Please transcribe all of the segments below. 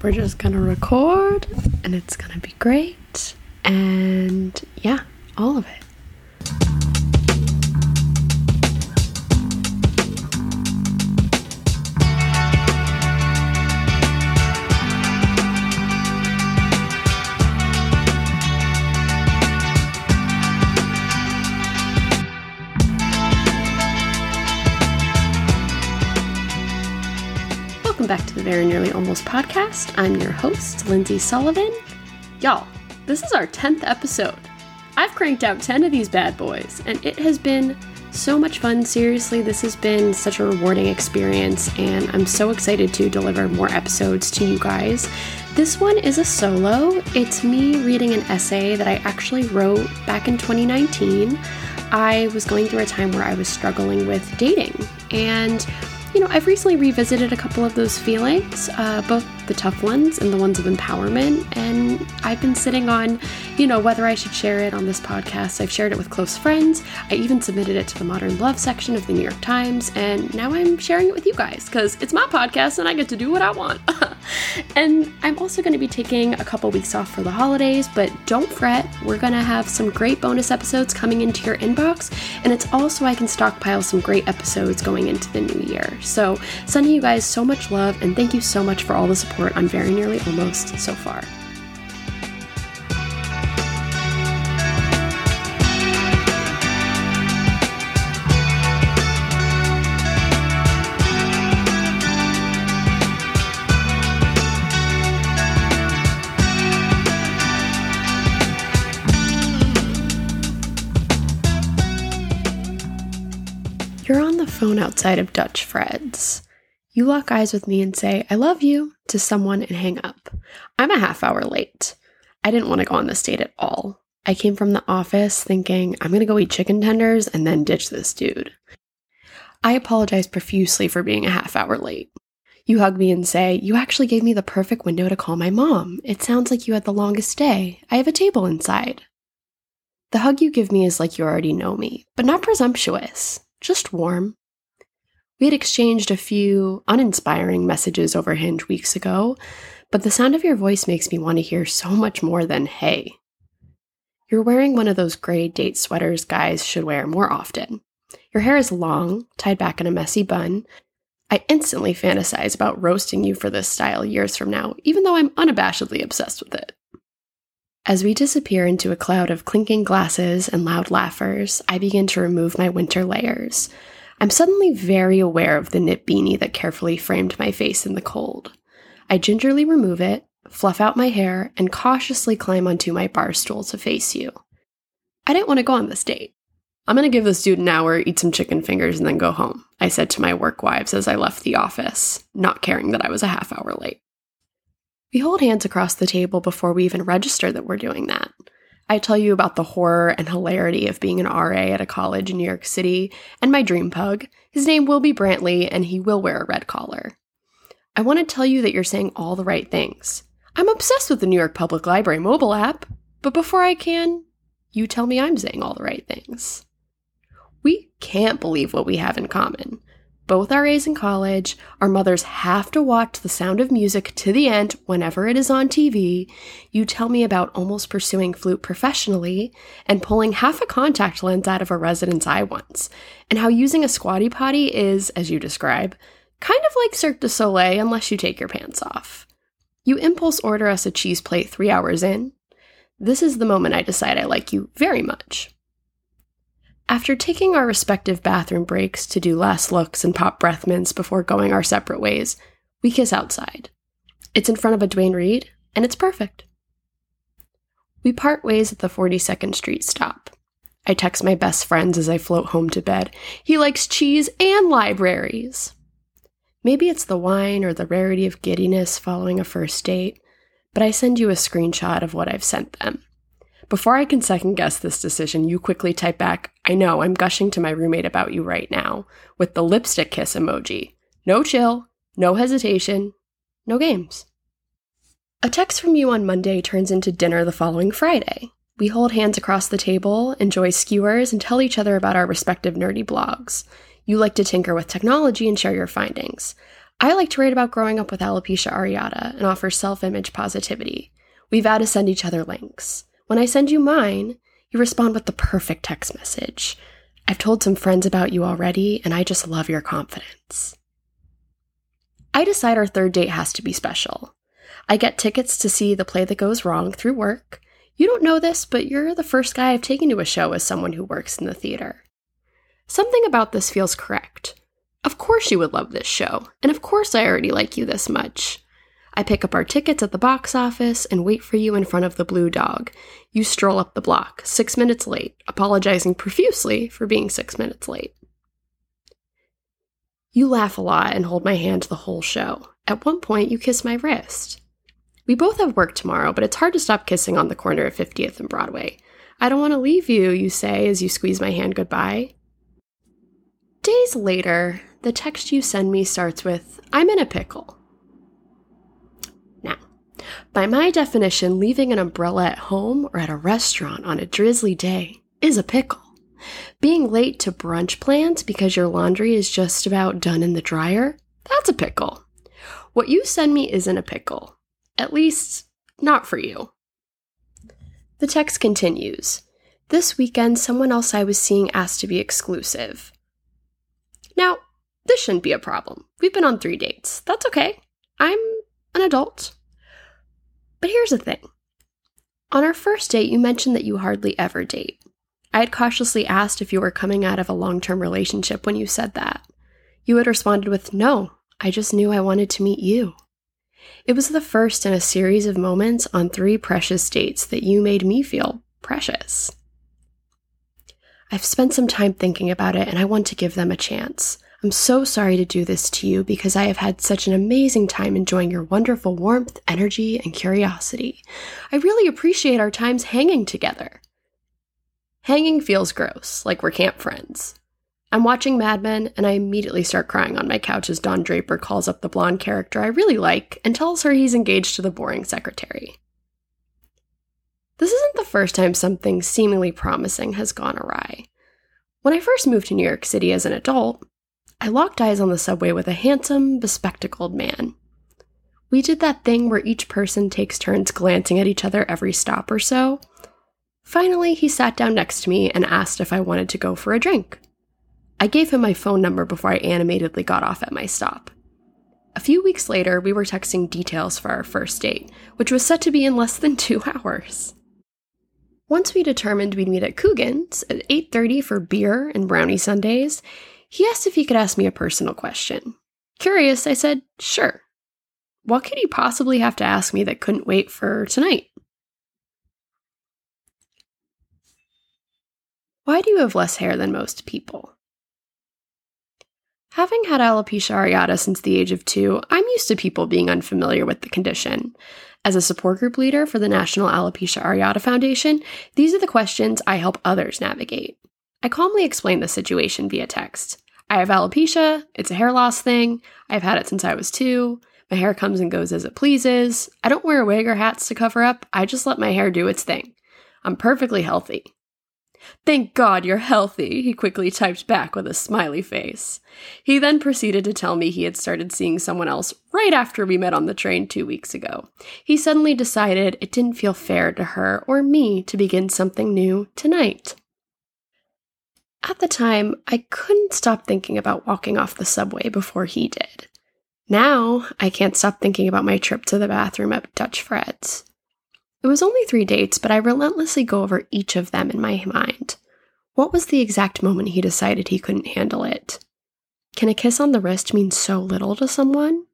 We're just gonna record and it's gonna be great. And yeah, all of it. Welcome back to the Very Nearly Almost podcast. I'm your host, Lindsay Sullivan. Y'all, this is our 10th episode. I've cranked out 10 of these bad boys, and it has been so much fun. Seriously, this has been such a rewarding experience, and I'm so excited to deliver more episodes to you guys. This one is a solo. It's me reading an essay that I actually wrote back in 2019. I was going through a time where I was struggling with dating, and you know, I've recently revisited a couple of those feelings, uh, both the tough ones and the ones of empowerment. And I've been sitting on, you know, whether I should share it on this podcast. I've shared it with close friends. I even submitted it to the Modern Love section of the New York Times. And now I'm sharing it with you guys because it's my podcast and I get to do what I want. and I'm also going to be taking a couple weeks off for the holidays, but don't fret. We're going to have some great bonus episodes coming into your inbox. And it's also I can stockpile some great episodes going into the new year. So, sending you guys so much love and thank you so much for all the support on Very Nearly Almost so far. Outside of Dutch Fred's. You lock eyes with me and say, I love you, to someone and hang up. I'm a half hour late. I didn't want to go on this date at all. I came from the office thinking, I'm going to go eat chicken tenders and then ditch this dude. I apologize profusely for being a half hour late. You hug me and say, You actually gave me the perfect window to call my mom. It sounds like you had the longest day. I have a table inside. The hug you give me is like you already know me, but not presumptuous just warm. We had exchanged a few uninspiring messages over Hinge weeks ago, but the sound of your voice makes me want to hear so much more than hey. You're wearing one of those gray date sweaters guys should wear more often. Your hair is long, tied back in a messy bun. I instantly fantasize about roasting you for this style years from now, even though I'm unabashedly obsessed with it. As we disappear into a cloud of clinking glasses and loud laughers, I begin to remove my winter layers. I'm suddenly very aware of the knit beanie that carefully framed my face in the cold. I gingerly remove it, fluff out my hair, and cautiously climb onto my bar stool to face you. I didn't want to go on this date. I'm going to give this dude an hour, eat some chicken fingers, and then go home, I said to my work wives as I left the office, not caring that I was a half hour late. We hold hands across the table before we even register that we're doing that. I tell you about the horror and hilarity of being an RA at a college in New York City and my dream pug. His name will be Brantley and he will wear a red collar. I want to tell you that you're saying all the right things. I'm obsessed with the New York Public Library mobile app, but before I can, you tell me I'm saying all the right things. We can't believe what we have in common both our A's in college, our mothers have to watch The Sound of Music to the end whenever it is on TV. You tell me about almost pursuing flute professionally and pulling half a contact lens out of a resident's eye once, and how using a squatty potty is, as you describe, kind of like Cirque du Soleil unless you take your pants off. You impulse order us a cheese plate three hours in. This is the moment I decide I like you very much. After taking our respective bathroom breaks to do last looks and pop breath mints before going our separate ways, we kiss outside. It's in front of a Duane Reade, and it's perfect. We part ways at the 42nd Street stop. I text my best friends as I float home to bed. He likes cheese and libraries. Maybe it's the wine or the rarity of giddiness following a first date, but I send you a screenshot of what I've sent them. Before I can second guess this decision, you quickly type back, I know, I'm gushing to my roommate about you right now, with the lipstick kiss emoji. No chill, no hesitation, no games. A text from you on Monday turns into dinner the following Friday. We hold hands across the table, enjoy skewers, and tell each other about our respective nerdy blogs. You like to tinker with technology and share your findings. I like to write about growing up with alopecia areata and offer self image positivity. We vow to send each other links. When I send you mine, you respond with the perfect text message. I've told some friends about you already, and I just love your confidence. I decide our third date has to be special. I get tickets to see The Play That Goes Wrong through work. You don't know this, but you're the first guy I've taken to a show as someone who works in the theater. Something about this feels correct. Of course you would love this show, and of course I already like you this much. I pick up our tickets at the box office and wait for you in front of the blue dog. You stroll up the block, six minutes late, apologizing profusely for being six minutes late. You laugh a lot and hold my hand the whole show. At one point, you kiss my wrist. We both have work tomorrow, but it's hard to stop kissing on the corner of 50th and Broadway. I don't want to leave you, you say as you squeeze my hand goodbye. Days later, the text you send me starts with, I'm in a pickle. By my definition, leaving an umbrella at home or at a restaurant on a drizzly day is a pickle. Being late to brunch plans because your laundry is just about done in the dryer, that's a pickle. What you send me isn't a pickle. At least, not for you. The text continues. This weekend, someone else I was seeing asked to be exclusive. Now, this shouldn't be a problem. We've been on three dates. That's okay. I'm an adult. But here's the thing on our first date, you mentioned that you hardly ever date. I had cautiously asked if you were coming out of a long term relationship when you said that. You had responded with, No, I just knew I wanted to meet you. It was the first in a series of moments on three precious dates that you made me feel precious. I've spent some time thinking about it and I want to give them a chance. I'm so sorry to do this to you because I have had such an amazing time enjoying your wonderful warmth, energy, and curiosity. I really appreciate our times hanging together. Hanging feels gross, like we're camp friends. I'm watching Mad Men, and I immediately start crying on my couch as Don Draper calls up the blonde character I really like and tells her he's engaged to the boring secretary. This isn't the first time something seemingly promising has gone awry. When I first moved to New York City as an adult, I locked eyes on the subway with a handsome, bespectacled man. We did that thing where each person takes turns glancing at each other every stop or so, Finally, he sat down next to me and asked if I wanted to go for a drink. I gave him my phone number before I animatedly got off at my stop. A few weeks later, we were texting details for our first date, which was set to be in less than 2 hours. Once we determined we'd meet at Coogan's at 8:30 for beer and brownie sundaes, he asked if he could ask me a personal question. Curious, I said, "Sure." What could he possibly have to ask me that couldn't wait for tonight? Why do you have less hair than most people? Having had alopecia areata since the age of two, I'm used to people being unfamiliar with the condition. As a support group leader for the National Alopecia Areata Foundation, these are the questions I help others navigate. I calmly explained the situation via text. I have alopecia, it's a hair loss thing, I've had it since I was two, my hair comes and goes as it pleases, I don't wear a wig or hats to cover up, I just let my hair do its thing. I'm perfectly healthy. Thank God you're healthy, he quickly typed back with a smiley face. He then proceeded to tell me he had started seeing someone else right after we met on the train two weeks ago. He suddenly decided it didn't feel fair to her or me to begin something new tonight. At the time, I couldn't stop thinking about walking off the subway before he did. Now, I can't stop thinking about my trip to the bathroom at Dutch Fred's. It was only three dates, but I relentlessly go over each of them in my mind. What was the exact moment he decided he couldn't handle it? Can a kiss on the wrist mean so little to someone?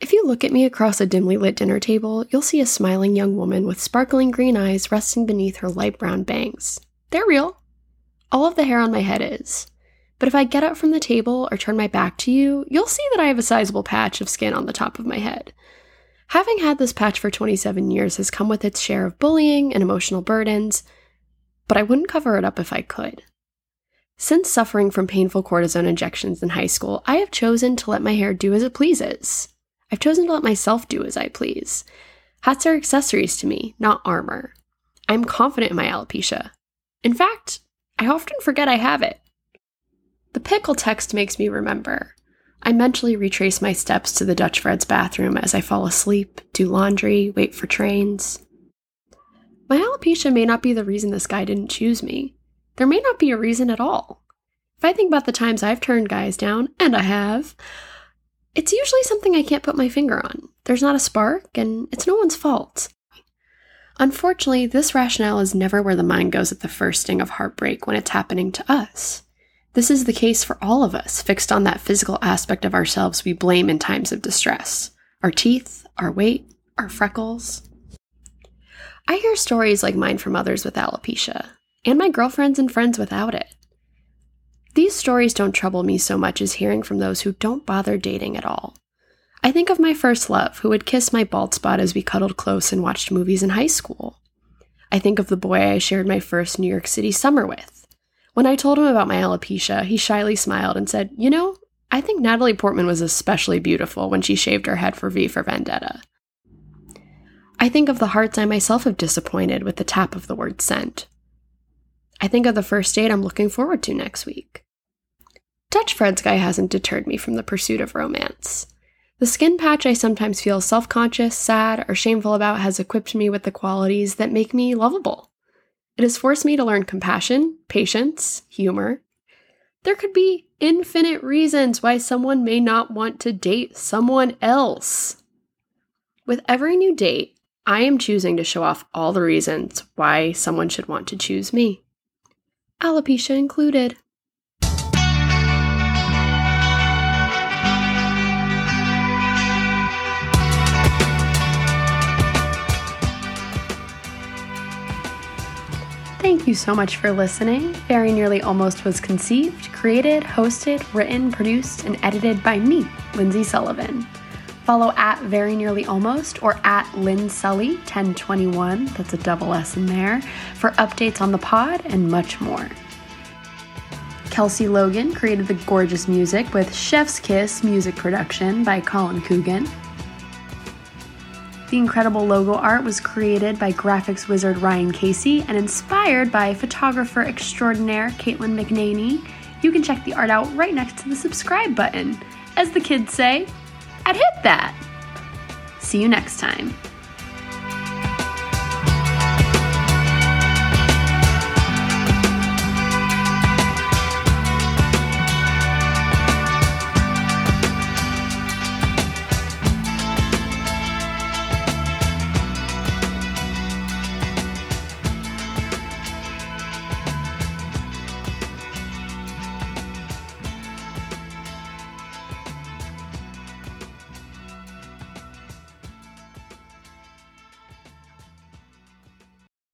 If you look at me across a dimly lit dinner table, you'll see a smiling young woman with sparkling green eyes resting beneath her light brown bangs. They're real. All of the hair on my head is. But if I get up from the table or turn my back to you, you'll see that I have a sizable patch of skin on the top of my head. Having had this patch for 27 years has come with its share of bullying and emotional burdens, but I wouldn't cover it up if I could. Since suffering from painful cortisone injections in high school, I have chosen to let my hair do as it pleases. I've chosen to let myself do as I please. Hats are accessories to me, not armor. I'm confident in my alopecia. In fact, I often forget I have it. The pickle text makes me remember. I mentally retrace my steps to the Dutch Fred's bathroom as I fall asleep, do laundry, wait for trains. My alopecia may not be the reason this guy didn't choose me. There may not be a reason at all. If I think about the times I've turned guys down, and I have, it's usually something I can't put my finger on. There's not a spark, and it's no one's fault. Unfortunately, this rationale is never where the mind goes at the first sting of heartbreak when it's happening to us. This is the case for all of us, fixed on that physical aspect of ourselves we blame in times of distress our teeth, our weight, our freckles. I hear stories like mine from others with alopecia, and my girlfriends and friends without it. These stories don't trouble me so much as hearing from those who don't bother dating at all. I think of my first love, who would kiss my bald spot as we cuddled close and watched movies in high school. I think of the boy I shared my first New York City summer with when I told him about my alopecia, he shyly smiled and said, You know, I think Natalie Portman was especially beautiful when she shaved her head for V for Vendetta. I think of the hearts I myself have disappointed with the tap of the word sent. I think of the first date I'm looking forward to next week. Dutch Fred's guy hasn't deterred me from the pursuit of romance. The skin patch I sometimes feel self conscious, sad, or shameful about has equipped me with the qualities that make me lovable. It has forced me to learn compassion, patience, humor. There could be infinite reasons why someone may not want to date someone else. With every new date, I am choosing to show off all the reasons why someone should want to choose me. Alopecia included. Thank you so much for listening. Very Nearly Almost was conceived, created, hosted, written, produced, and edited by me, Lindsay Sullivan. Follow at Very Nearly Almost or at Lynn Sully 1021, that's a double S in there, for updates on the pod and much more. Kelsey Logan created the gorgeous music with Chef's Kiss music production by Colin Coogan. The incredible logo art was created by graphics wizard Ryan Casey and inspired by photographer extraordinaire Caitlin McNaney. You can check the art out right next to the subscribe button. As the kids say, I'd hit that. See you next time.